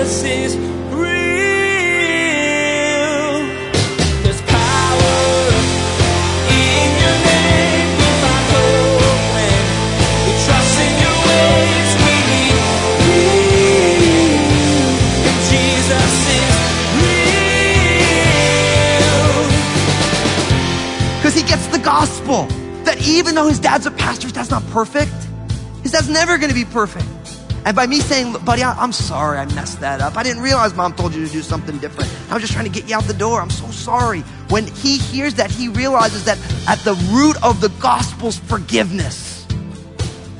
Jesus is gospel that even though his dad's a pastor, his dad's not perfect. His dad's never going to be perfect. And by me saying, buddy, I, I'm sorry I messed that up. I didn't realize mom told you to do something different. I was just trying to get you out the door. I'm so sorry. When he hears that, he realizes that at the root of the gospel's forgiveness.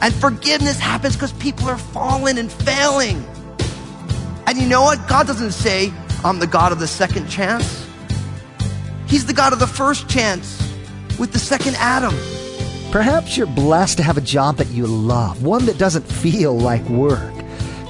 And forgiveness happens because people are falling and failing. And you know what? God doesn't say, I'm the God of the second chance. He's the God of the first chance with the second Adam. Perhaps you're blessed to have a job that you love, one that doesn't feel like work.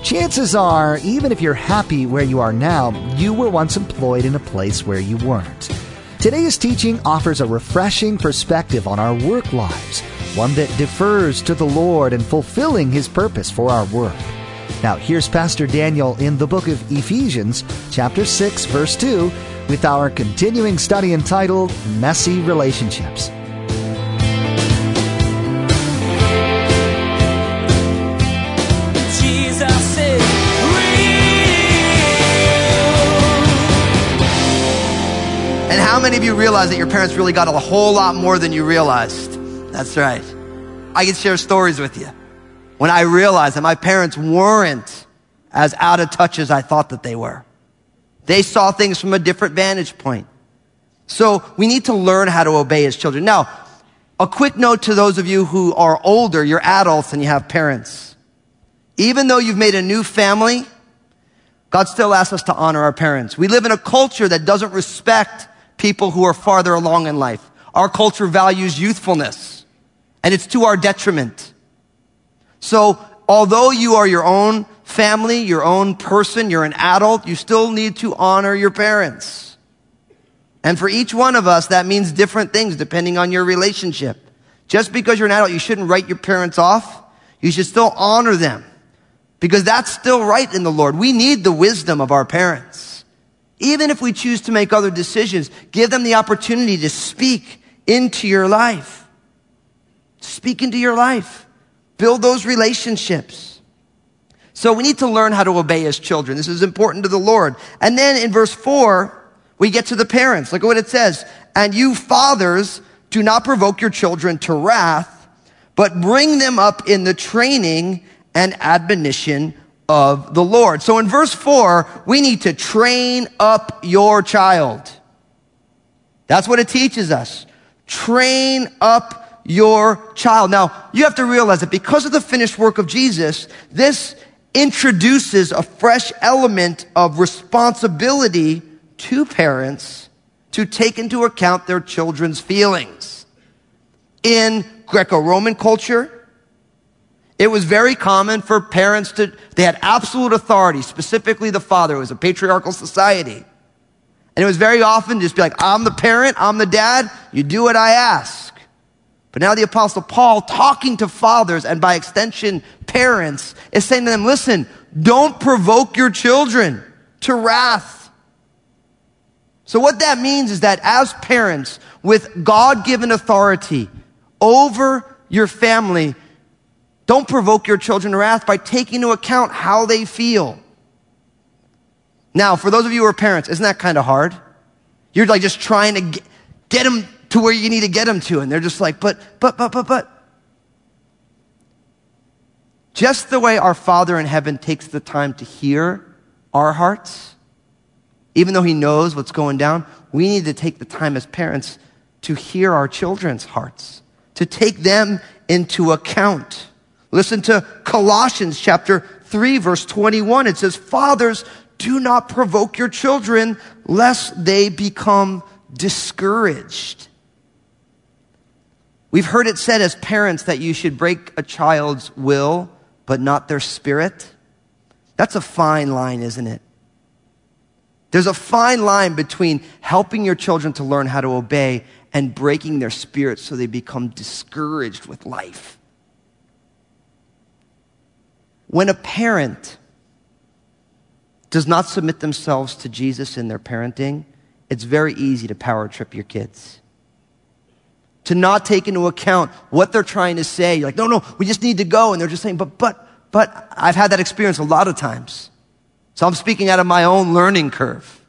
Chances are, even if you're happy where you are now, you were once employed in a place where you weren't. Today's teaching offers a refreshing perspective on our work lives, one that defers to the Lord and fulfilling His purpose for our work. Now, here's Pastor Daniel in the book of Ephesians, chapter 6, verse 2, with our continuing study entitled Messy Relationships. And how many of you realize that your parents really got a whole lot more than you realized? That's right. I can share stories with you. When I realized that my parents weren't as out of touch as I thought that they were. They saw things from a different vantage point. So we need to learn how to obey as children. Now, a quick note to those of you who are older, you're adults and you have parents. Even though you've made a new family, God still asks us to honor our parents. We live in a culture that doesn't respect people who are farther along in life. Our culture values youthfulness, and it's to our detriment. So, although you are your own family, your own person, you're an adult, you still need to honor your parents. And for each one of us, that means different things depending on your relationship. Just because you're an adult, you shouldn't write your parents off. You should still honor them because that's still right in the Lord. We need the wisdom of our parents. Even if we choose to make other decisions, give them the opportunity to speak into your life. Speak into your life. Build those relationships. So we need to learn how to obey as children. This is important to the Lord. And then in verse four, we get to the parents. Look at what it says. And you fathers, do not provoke your children to wrath, but bring them up in the training and admonition of the Lord. So in verse four, we need to train up your child. That's what it teaches us. Train up your child. Now, you have to realize that because of the finished work of Jesus, this introduces a fresh element of responsibility to parents to take into account their children's feelings. In Greco-Roman culture, it was very common for parents to, they had absolute authority, specifically the father. It was a patriarchal society. And it was very often just be like, I'm the parent, I'm the dad, you do what I ask. But now the apostle Paul talking to fathers and by extension parents is saying to them, listen, don't provoke your children to wrath. So what that means is that as parents with God-given authority over your family, don't provoke your children to wrath by taking into account how they feel. Now, for those of you who are parents, isn't that kind of hard? You're like just trying to get, get them to where you need to get them to, and they're just like, but, but, but, but, but. Just the way our Father in heaven takes the time to hear our hearts, even though He knows what's going down, we need to take the time as parents to hear our children's hearts, to take them into account. Listen to Colossians chapter 3 verse 21. It says, Fathers, do not provoke your children lest they become discouraged. We've heard it said as parents that you should break a child's will, but not their spirit. That's a fine line, isn't it? There's a fine line between helping your children to learn how to obey and breaking their spirit so they become discouraged with life. When a parent does not submit themselves to Jesus in their parenting, it's very easy to power trip your kids. To not take into account what they're trying to say. You're like, no, no, we just need to go. And they're just saying, but, but, but I've had that experience a lot of times. So I'm speaking out of my own learning curve.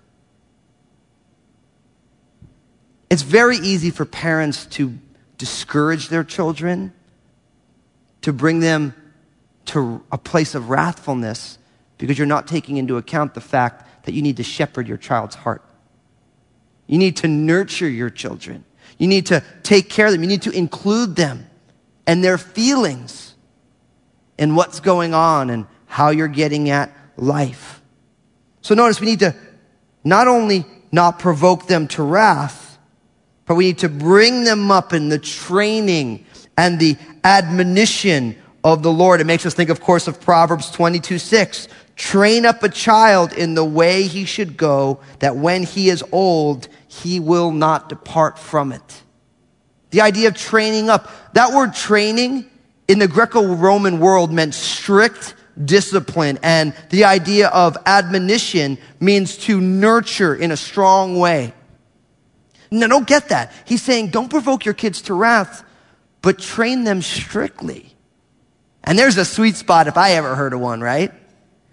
It's very easy for parents to discourage their children, to bring them to a place of wrathfulness because you're not taking into account the fact that you need to shepherd your child's heart. You need to nurture your children. You need to take care of them. You need to include them and their feelings and what's going on and how you're getting at life. So notice we need to not only not provoke them to wrath, but we need to bring them up in the training and the admonition of the Lord. It makes us think, of course, of Proverbs 22, 6. Train up a child in the way he should go, that when he is old, he will not depart from it. The idea of training up, that word training in the Greco-Roman world meant strict discipline. And the idea of admonition means to nurture in a strong way. Now, don't get that. He's saying, don't provoke your kids to wrath, but train them strictly. And there's a sweet spot if I ever heard of one, right?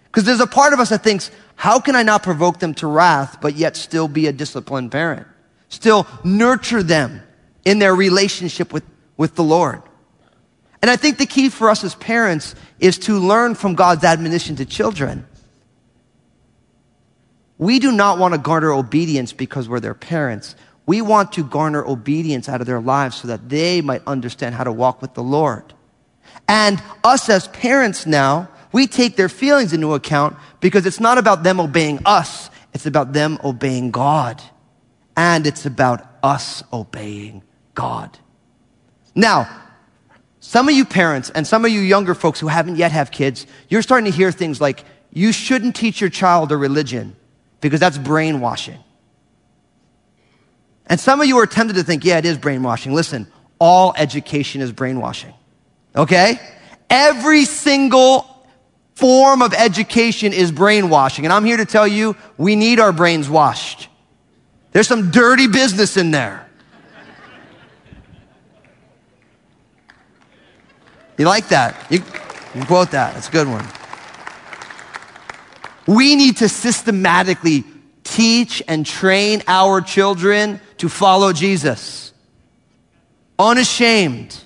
Because there's a part of us that thinks, how can I not provoke them to wrath, but yet still be a disciplined parent? Still nurture them in their relationship with, with the Lord. And I think the key for us as parents is to learn from God's admonition to children. We do not want to garner obedience because we're their parents. We want to garner obedience out of their lives so that they might understand how to walk with the Lord. And us as parents now, we take their feelings into account because it's not about them obeying us. It's about them obeying God. And it's about us obeying God. Now, some of you parents and some of you younger folks who haven't yet have kids, you're starting to hear things like, you shouldn't teach your child a religion because that's brainwashing. And some of you are tempted to think, yeah, it is brainwashing. Listen, all education is brainwashing. Okay? Every single form of education is brainwashing. And I'm here to tell you, we need our brains washed. There's some dirty business in there. You like that? You, you quote that. That's a good one. We need to systematically teach and train our children to follow Jesus. Unashamed.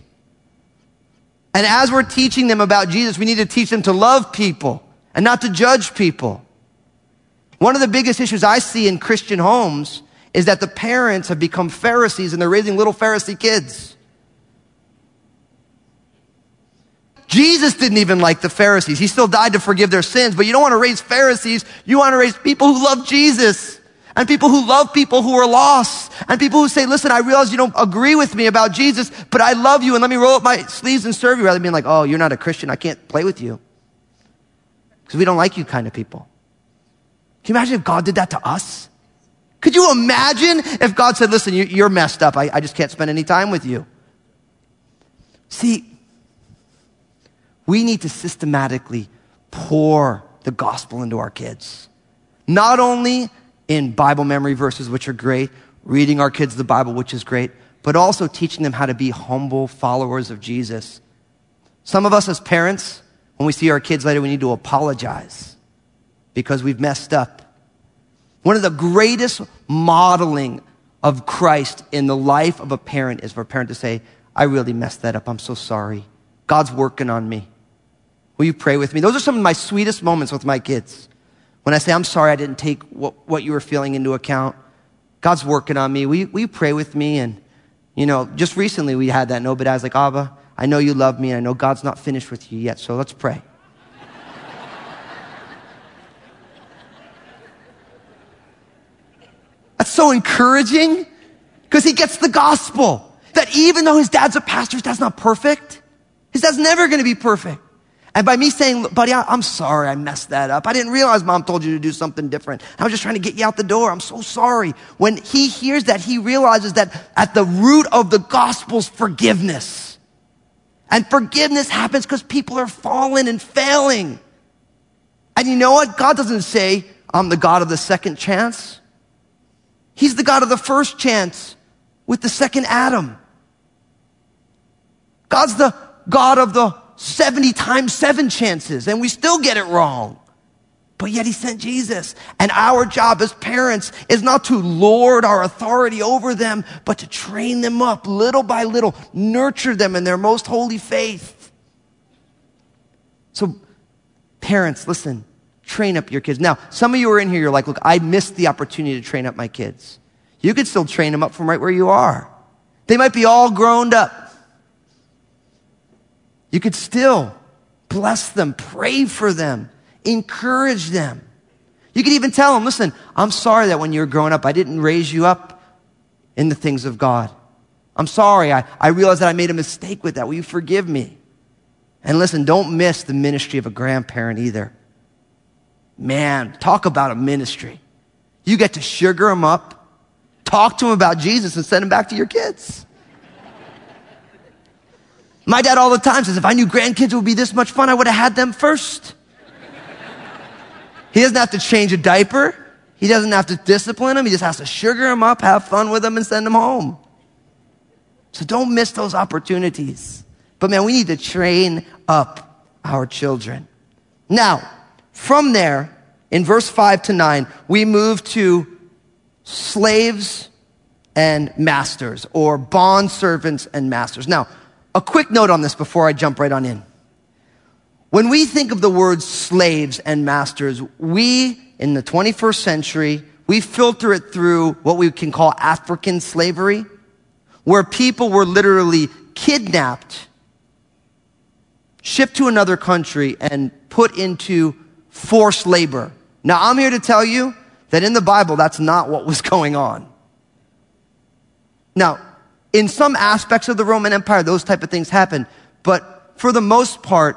And as we're teaching them about Jesus, we need to teach them to love people and not to judge people. One of the biggest issues I see in Christian homes is that the parents have become Pharisees and they're raising little Pharisee kids. Jesus didn't even like the Pharisees. He still died to forgive their sins, but you don't want to raise Pharisees. You want to raise people who love Jesus and people who love people who are lost and people who say, listen, I realize you don't agree with me about Jesus, but I love you and let me roll up my sleeves and serve you rather than being like, oh, you're not a Christian. I can't play with you because we don't like you kind of people. Can you imagine if God did that to us? Could you imagine if God said, listen, you're messed up. I, I just can't spend any time with you. See, we need to systematically pour the gospel into our kids. Not only in Bible memory verses, which are great, reading our kids the Bible, which is great, but also teaching them how to be humble followers of Jesus. Some of us as parents, when we see our kids later, we need to apologize because we've messed up. One of the greatest modeling of Christ in the life of a parent is for a parent to say, I really messed that up. I'm so sorry. God's working on me. Will you pray with me? Those are some of my sweetest moments with my kids. When I say, I'm sorry I didn't take what, what you were feeling into account. God's working on me. Will you pray with me? And, you know, just recently we had that no, but I was like, Abba, I know you love me. And I know God's not finished with you yet. So let's pray. That's so encouraging because he gets the gospel that even though his dad's a pastor, his dad's not perfect. His dad's never going to be perfect. And by me saying, buddy, I, am sorry I messed that up. I didn't realize mom told you to do something different. I was just trying to get you out the door. I'm so sorry. When he hears that, he realizes that at the root of the gospel's forgiveness. And forgiveness happens because people are falling and failing. And you know what? God doesn't say, I'm the God of the second chance. He's the God of the first chance with the second Adam. God's the God of the 70 times seven chances, and we still get it wrong. But yet he sent Jesus. And our job as parents is not to lord our authority over them, but to train them up little by little, nurture them in their most holy faith. So, parents, listen, train up your kids. Now, some of you are in here, you're like, look, I missed the opportunity to train up my kids. You could still train them up from right where you are. They might be all grown up. You could still bless them, pray for them, encourage them. You could even tell them, listen, I'm sorry that when you were growing up, I didn't raise you up in the things of God. I'm sorry. I, I realized that I made a mistake with that. Will you forgive me? And listen, don't miss the ministry of a grandparent either. Man, talk about a ministry. You get to sugar them up, talk to them about Jesus, and send them back to your kids. My dad all the time says, if I knew grandkids would be this much fun, I would have had them first. He doesn't have to change a diaper. He doesn't have to discipline them. He just has to sugar them up, have fun with them, and send them home. So don't miss those opportunities. But man, we need to train up our children. Now, from there, in verse 5 to 9, we move to slaves and masters, or bond servants and masters. Now, a quick note on this before I jump right on in. When we think of the words slaves and masters, we, in the 21st century, we filter it through what we can call African slavery, where people were literally kidnapped, shipped to another country, and put into forced labor. Now, I'm here to tell you that in the Bible, that's not what was going on. Now, in some aspects of the Roman Empire, those type of things happen. But for the most part,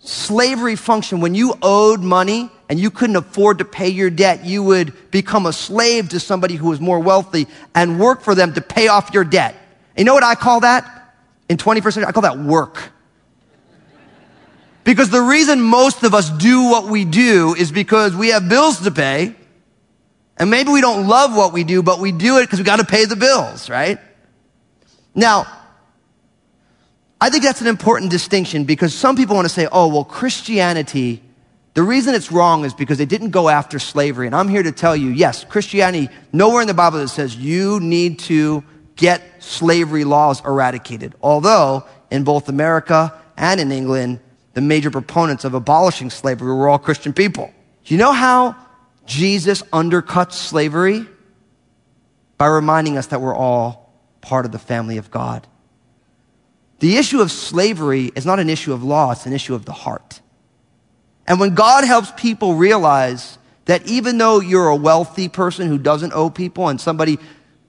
slavery functioned when you owed money and you couldn't afford to pay your debt, you would become a slave to somebody who was more wealthy and work for them to pay off your debt. You know what I call that? In 21st century, I call that work. Because the reason most of us do what we do is because we have bills to pay and maybe we don't love what we do, but we do it because we got to pay the bills, right? Now, I think that's an important distinction because some people want to say, oh, well, Christianity, the reason it's wrong is because they didn't go after slavery. And I'm here to tell you, yes, Christianity, nowhere in the Bible that says you need to get slavery laws eradicated. Although, in both America and in England, the major proponents of abolishing slavery were all Christian people. You know how Jesus undercuts slavery by reminding us that we're all part of the family of God. The issue of slavery is not an issue of law, it's an issue of the heart. And when God helps people realize that even though you're a wealthy person who doesn't owe people and somebody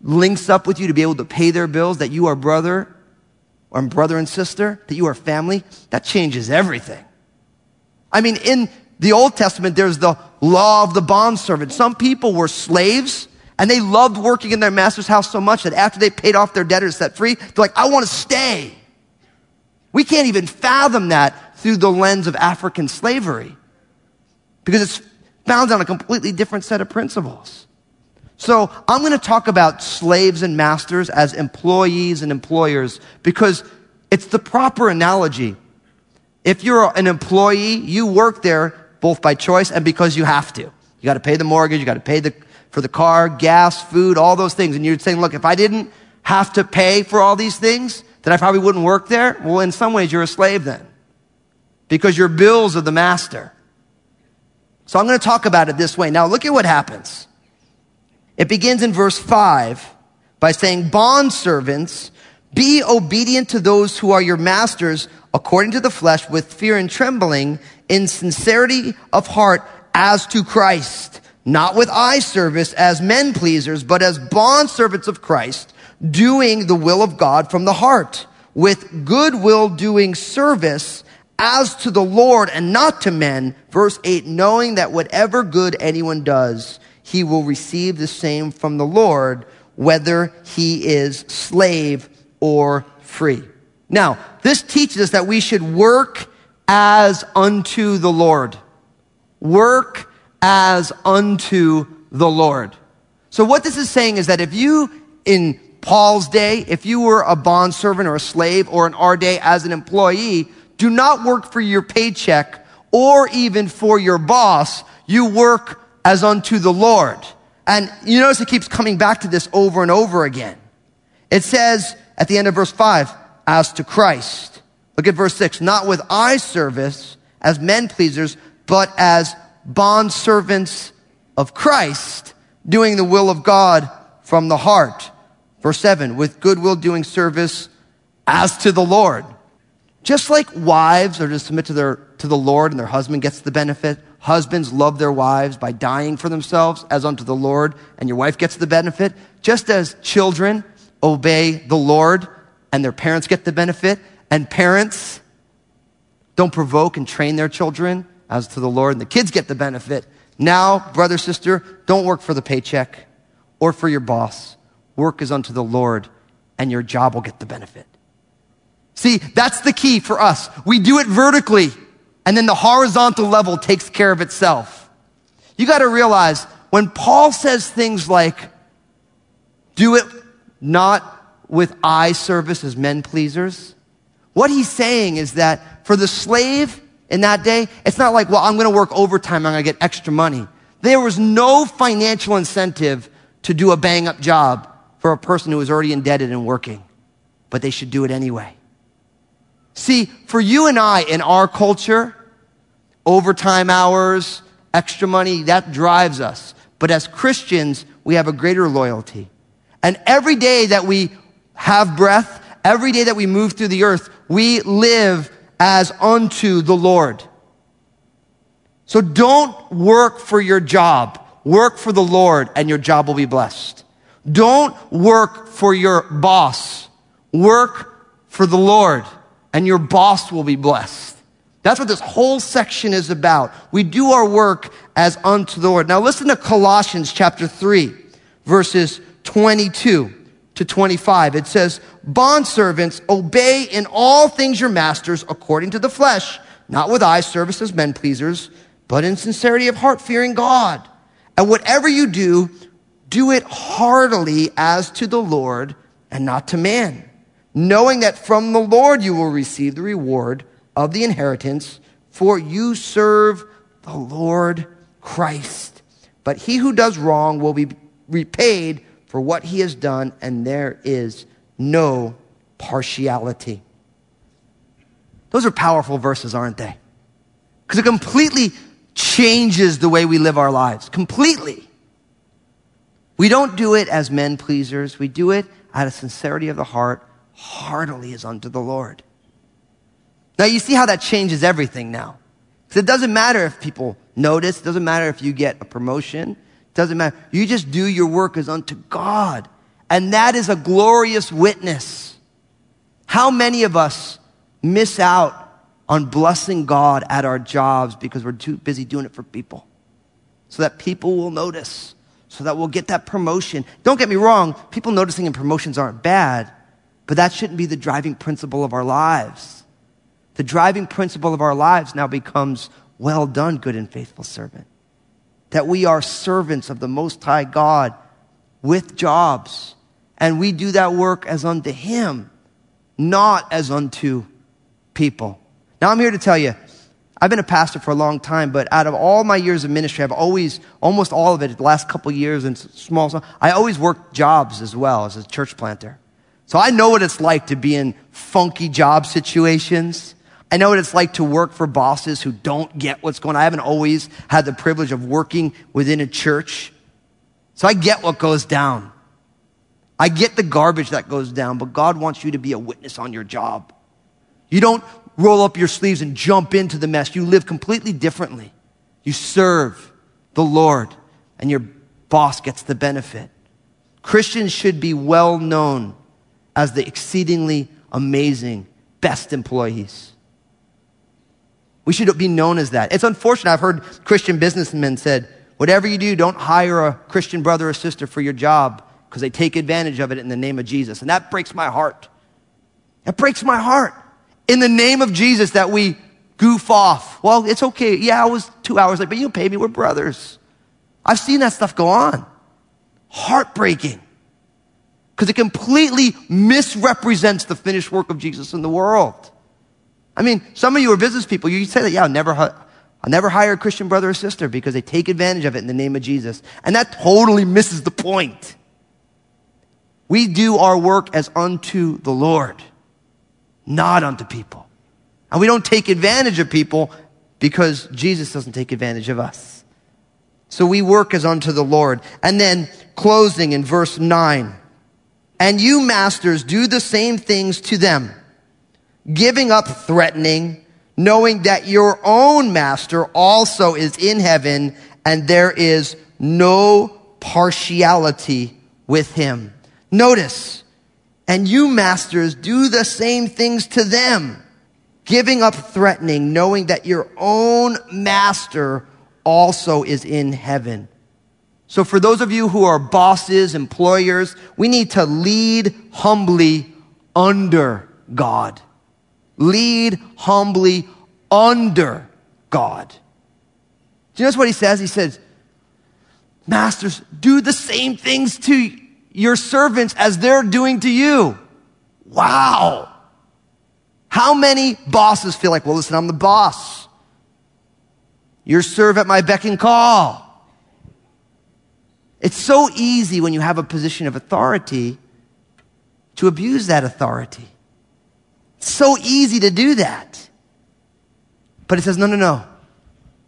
links up with you to be able to pay their bills, that you are brother or brother and sister, that you are family, that changes everything. I mean, in the Old Testament, there's the law of the bondservant. Some people were slaves and they loved working in their master's house so much that after they paid off their debtors set free, they're like, I want to stay. We can't even fathom that through the lens of African slavery because it's founded on a completely different set of principles. So I'm going to talk about slaves and masters as employees and employers because it's the proper analogy. If you're an employee, you work there both by choice and because you have to. You got to pay the mortgage, you got to pay the, for the car, gas, food, all those things. And you're saying, look, if I didn't have to pay for all these things, then I probably wouldn't work there. Well, in some ways, you're a slave then because your bills are the master. So I'm going to talk about it this way. Now, look at what happens. It begins in verse 5 by saying, Bond servants, be obedient to those who are your masters according to the flesh with fear and trembling in sincerity of heart as to Christ, not with eye service as men pleasers, but as bond servants of Christ, doing the will of God from the heart, with goodwill doing service as to the Lord and not to men. Verse 8, knowing that whatever good anyone does, he will receive the same from the Lord, whether he is slave or free. Now, this teaches us that we should work as unto the Lord. Work as unto the Lord. So what this is saying is that if you, in Paul's day, if you were a bondservant or a slave, or in our day as an employee, do not work for your paycheck or even for your boss. You work as unto the Lord. And you notice it keeps coming back to this over and over again. It says at the end of verse 5, as to Christ. Look at verse 6. Not with eye service as men pleasers, but as bondservants of Christ, doing the will of God from the heart. Verse 7. With goodwill doing service as to the Lord. Just like wives are to submit to their, to the Lord and their husband gets the benefit, husbands love their wives by dying for themselves as unto the Lord and your wife gets the benefit. Just as children obey the Lord and their parents get the benefit and parents don't provoke and train their children as to the Lord and the kids get the benefit. Now, brother, sister, don't work for the paycheck or for your boss. Work is unto the Lord and your job will get the benefit. See, that's the key for us. We do it vertically, and then the horizontal level takes care of itself. You got to realize when Paul says things like, do it not with eye service as men pleasers, what he's saying is that for the slave in that day, it's not like, well, I'm going to work overtime, I'm going to get extra money. There was no financial incentive to do a bang up job for a person who was already indebted and working, but they should do it anyway. See, for you and I in our culture, overtime hours, extra money, that drives us. But as Christians, we have a greater loyalty. And every day that we have breath, every day that we move through the earth, we live as unto the Lord. So don't work for your job. Work for the Lord and your job will be blessed. Don't work for your boss. Work for the Lord and your boss will be blessed. That's what this whole section is about. We do our work as unto the Lord. Now listen to Colossians chapter 3, verses 22 to 25. It says, Bondservants, obey in all things your masters according to the flesh, not with eye service as men pleasers, but in sincerity of heart, fearing God. And whatever you do, do it heartily as to the Lord and not to man knowing that from the Lord you will receive the reward of the inheritance, for you serve the Lord Christ. But he who does wrong will be repaid for what he has done, and there is no partiality. Those are powerful verses, aren't they? Because it completely changes the way we live our lives. Completely. We don't do it as men pleasers. We do it out of sincerity of the heart heartily as unto the Lord. Now you see how that changes everything now. Because it doesn't matter if people notice, it doesn't matter if you get a promotion, doesn't matter. You just do your work as unto God. And that is a glorious witness. How many of us miss out on blessing God at our jobs because we're too busy doing it for people? So that people will notice, so that we'll get that promotion. Don't get me wrong, people noticing and promotions aren't bad. But that shouldn't be the driving principle of our lives. The driving principle of our lives now becomes, well done, good and faithful servant. That we are servants of the Most High God with jobs. And we do that work as unto Him, not as unto people. Now I'm here to tell you, I've been a pastor for a long time, but out of all my years of ministry, I've always, almost all of it, the last couple years and small, I always worked jobs as well as a church planter. So I know what it's like to be in funky job situations. I know what it's like to work for bosses who don't get what's going on. I haven't always had the privilege of working within a church. So I get what goes down. I get the garbage that goes down, but God wants you to be a witness on your job. You don't roll up your sleeves and jump into the mess. You live completely differently. You serve the Lord and your boss gets the benefit. Christians should be well known as the exceedingly amazing, best employees. We should be known as that. It's unfortunate. I've heard Christian businessmen said, whatever you do, don't hire a Christian brother or sister for your job because they take advantage of it in the name of Jesus. And that breaks my heart. That breaks my heart. In the name of Jesus that we goof off. Well, it's okay. Yeah, I was two hours late, but you pay me. We're brothers. I've seen that stuff go on. Heartbreaking. Because it completely misrepresents the finished work of Jesus in the world. I mean, some of you are business people. You say that, yeah, I'll never, I'll never hire a Christian brother or sister because they take advantage of it in the name of Jesus. And that totally misses the point. We do our work as unto the Lord, not unto people. And we don't take advantage of people because Jesus doesn't take advantage of us. So we work as unto the Lord. And then closing in verse 9. And you masters do the same things to them, giving up threatening, knowing that your own master also is in heaven and there is no partiality with him. Notice, and you masters do the same things to them, giving up threatening, knowing that your own master also is in heaven. So for those of you who are bosses, employers, we need to lead humbly under God. Lead humbly under God. Do you notice what he says? He says, Masters, do the same things to your servants as they're doing to you. Wow. How many bosses feel like, well, listen, I'm the boss. You're served at my beck and call. It's so easy when you have a position of authority to abuse that authority. So easy to do that. But it says, no, no, no.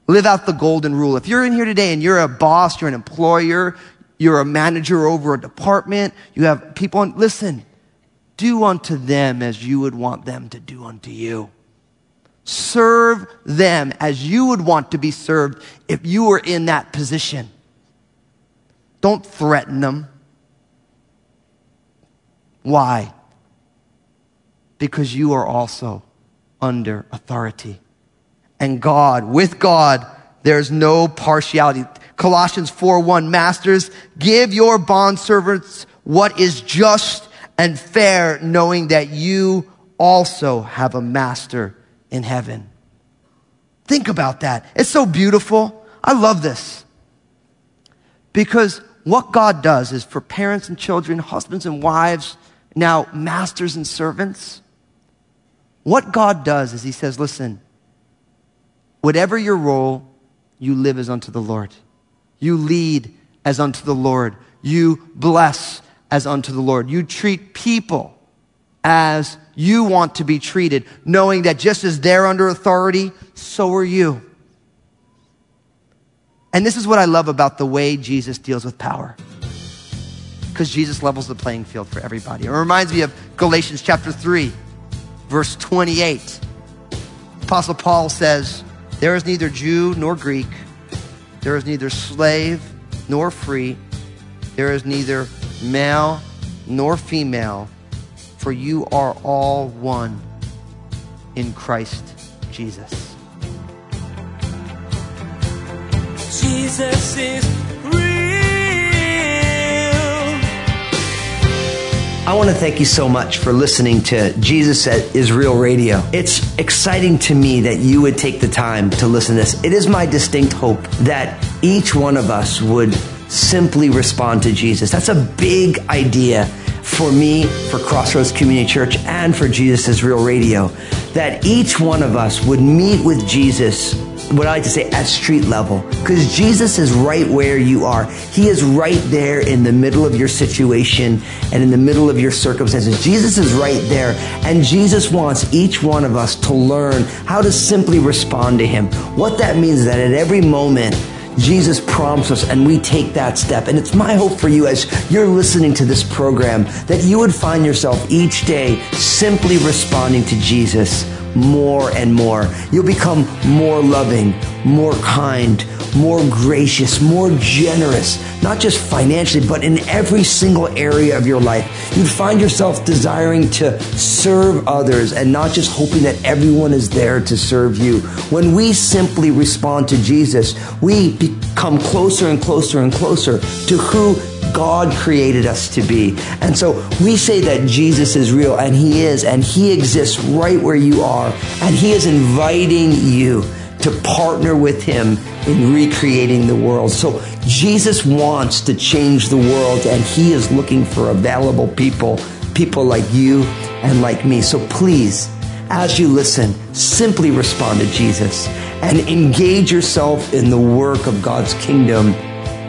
Live out the golden rule. If you're in here today and you're a boss, you're an employer, you're a manager over a department, you have people on, listen, do unto them as you would want them to do unto you. Serve them as you would want to be served if you were in that position. Don't threaten them. Why? Because you are also under authority. And God, with God, there's no partiality. Colossians 4 1, Masters, give your bondservants what is just and fair, knowing that you also have a master in heaven. Think about that. It's so beautiful. I love this. Because what God does is for parents and children, husbands and wives, now masters and servants, what God does is He says, listen, whatever your role, you live as unto the Lord. You lead as unto the Lord. You bless as unto the Lord. You treat people as you want to be treated, knowing that just as they're under authority, so are you. And this is what I love about the way Jesus deals with power. Because Jesus levels the playing field for everybody. It reminds me of Galatians chapter 3, verse 28. Apostle Paul says, There is neither Jew nor Greek, there is neither slave nor free, there is neither male nor female, for you are all one in Christ Jesus. Jesus is want to thank you so much for listening to Jesus Is Real Radio. It's exciting to me that you would take the time to listen to this. It is my distinct hope that each one of us would simply respond to Jesus. That's a big idea for me, for Crossroads Community Church, and for Jesus Is Real Radio. That each one of us would meet with Jesus what I like to say at street level. Because Jesus is right where you are. He is right there in the middle of your situation and in the middle of your circumstances. Jesus is right there. And Jesus wants each one of us to learn how to simply respond to Him. What that means is that at every moment, Jesus prompts us and we take that step. And it's my hope for you as you're listening to this program that you would find yourself each day simply responding to Jesus more and more. You'll become more loving, more kind, more gracious, more generous, not just financially, but in every single area of your life. You'd find yourself desiring to serve others and not just hoping that everyone is there to serve you. When we simply respond to Jesus, we become closer and closer and closer to who God created us to be. And so we say that Jesus is real and he is, and he exists right where you are, and he is inviting you to partner with him in recreating the world. So Jesus wants to change the world and he is looking for available people, people like you and like me. So please, as you listen, simply respond to Jesus and engage yourself in the work of God's kingdom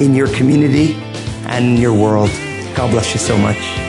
in your community and in your world. God bless you so much.